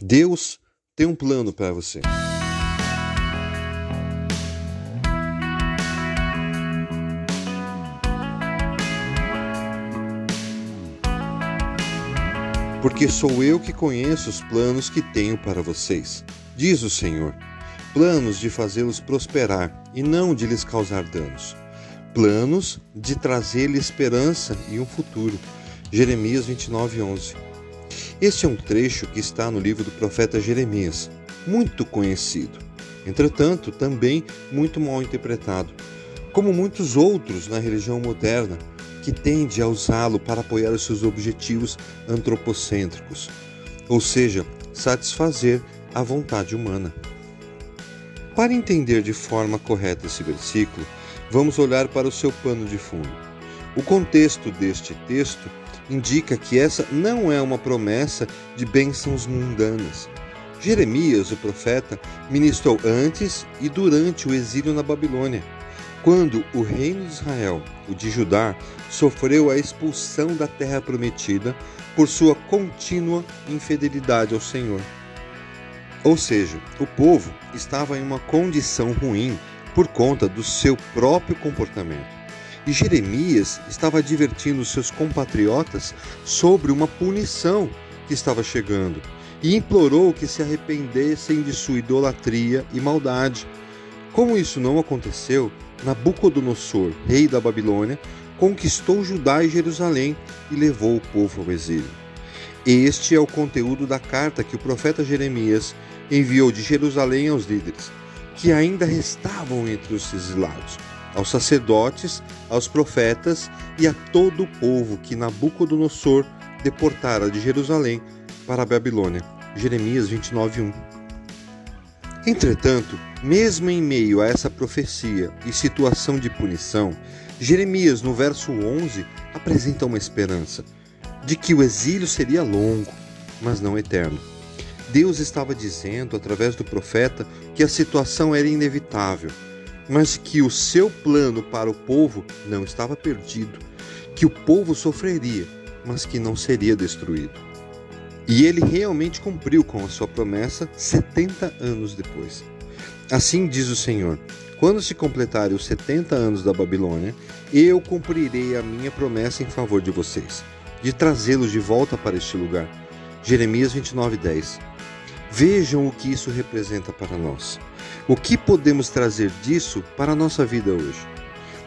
Deus tem um plano para você. Porque sou eu que conheço os planos que tenho para vocês, diz o Senhor. Planos de fazê-los prosperar e não de lhes causar danos. Planos de trazer-lhe esperança e um futuro. Jeremias 29, 11. Este é um trecho que está no livro do profeta Jeremias, muito conhecido, entretanto também muito mal interpretado, como muitos outros na religião moderna, que tende a usá-lo para apoiar os seus objetivos antropocêntricos, ou seja, satisfazer a vontade humana. Para entender de forma correta esse versículo, vamos olhar para o seu pano de fundo. O contexto deste texto indica que essa não é uma promessa de bênçãos mundanas. Jeremias, o profeta, ministrou antes e durante o exílio na Babilônia, quando o reino de Israel, o de Judá, sofreu a expulsão da terra prometida por sua contínua infidelidade ao Senhor. Ou seja, o povo estava em uma condição ruim por conta do seu próprio comportamento. E Jeremias estava advertindo seus compatriotas sobre uma punição que estava chegando e implorou que se arrependessem de sua idolatria e maldade. Como isso não aconteceu, Nabucodonosor, rei da Babilônia, conquistou Judá e Jerusalém e levou o povo ao exílio. Este é o conteúdo da carta que o profeta Jeremias enviou de Jerusalém aos líderes, que ainda restavam entre os exilados aos sacerdotes, aos profetas e a todo o povo que Nabucodonosor deportara de Jerusalém para a Babilônia. Jeremias 29:1. Entretanto, mesmo em meio a essa profecia e situação de punição, Jeremias, no verso 11, apresenta uma esperança de que o exílio seria longo, mas não eterno. Deus estava dizendo, através do profeta, que a situação era inevitável mas que o seu plano para o povo não estava perdido, que o povo sofreria, mas que não seria destruído. E ele realmente cumpriu com a sua promessa 70 anos depois. Assim diz o Senhor: quando se completarem os 70 anos da Babilônia, eu cumprirei a minha promessa em favor de vocês, de trazê-los de volta para este lugar. Jeremias 29:10. Vejam o que isso representa para nós. O que podemos trazer disso para a nossa vida hoje?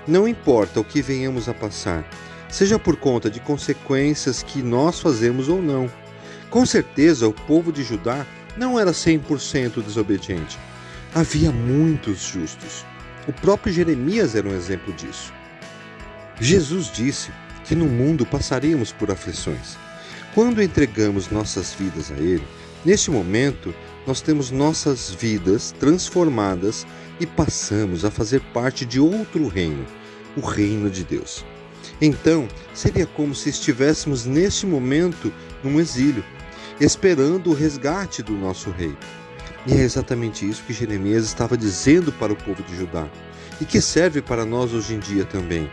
Não importa o que venhamos a passar, seja por conta de consequências que nós fazemos ou não. Com certeza, o povo de Judá não era 100% desobediente. Havia muitos justos. O próprio Jeremias era um exemplo disso. Jesus disse que no mundo passaríamos por aflições. Quando entregamos nossas vidas a Ele, neste momento nós temos nossas vidas transformadas e passamos a fazer parte de outro reino, o reino de Deus. Então, seria como se estivéssemos neste momento num exílio, esperando o resgate do nosso rei. E é exatamente isso que Jeremias estava dizendo para o povo de Judá e que serve para nós hoje em dia também,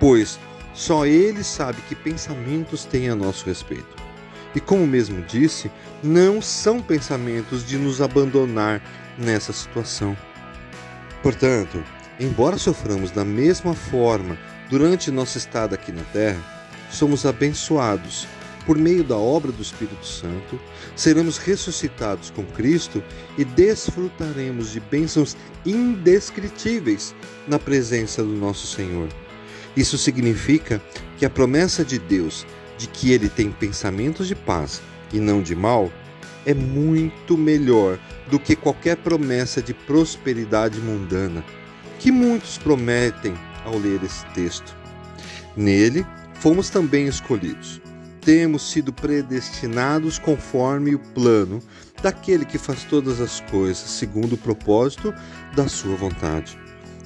pois só ele sabe que pensamentos tem a nosso respeito. E como mesmo disse, não são pensamentos de nos abandonar nessa situação. Portanto, embora soframos da mesma forma durante nosso estado aqui na Terra, somos abençoados por meio da obra do Espírito Santo, seremos ressuscitados com Cristo e desfrutaremos de bênçãos indescritíveis na presença do nosso Senhor. Isso significa que a promessa de Deus de que ele tem pensamentos de paz e não de mal, é muito melhor do que qualquer promessa de prosperidade mundana que muitos prometem ao ler esse texto. Nele, fomos também escolhidos. Temos sido predestinados conforme o plano daquele que faz todas as coisas segundo o propósito da sua vontade,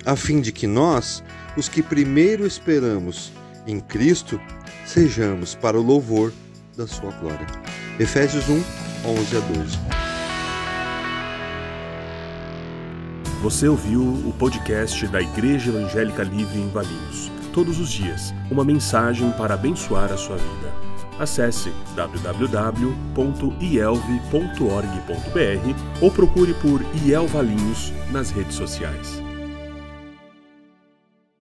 a fim de que nós, os que primeiro esperamos em Cristo, sejamos para o louvor da sua glória. Efésios 1, 11 a 12. Você ouviu o podcast da Igreja Evangélica Livre em Valinhos. Todos os dias, uma mensagem para abençoar a sua vida. Acesse www.ielve.org.br ou procure por IEL Valinhos nas redes sociais.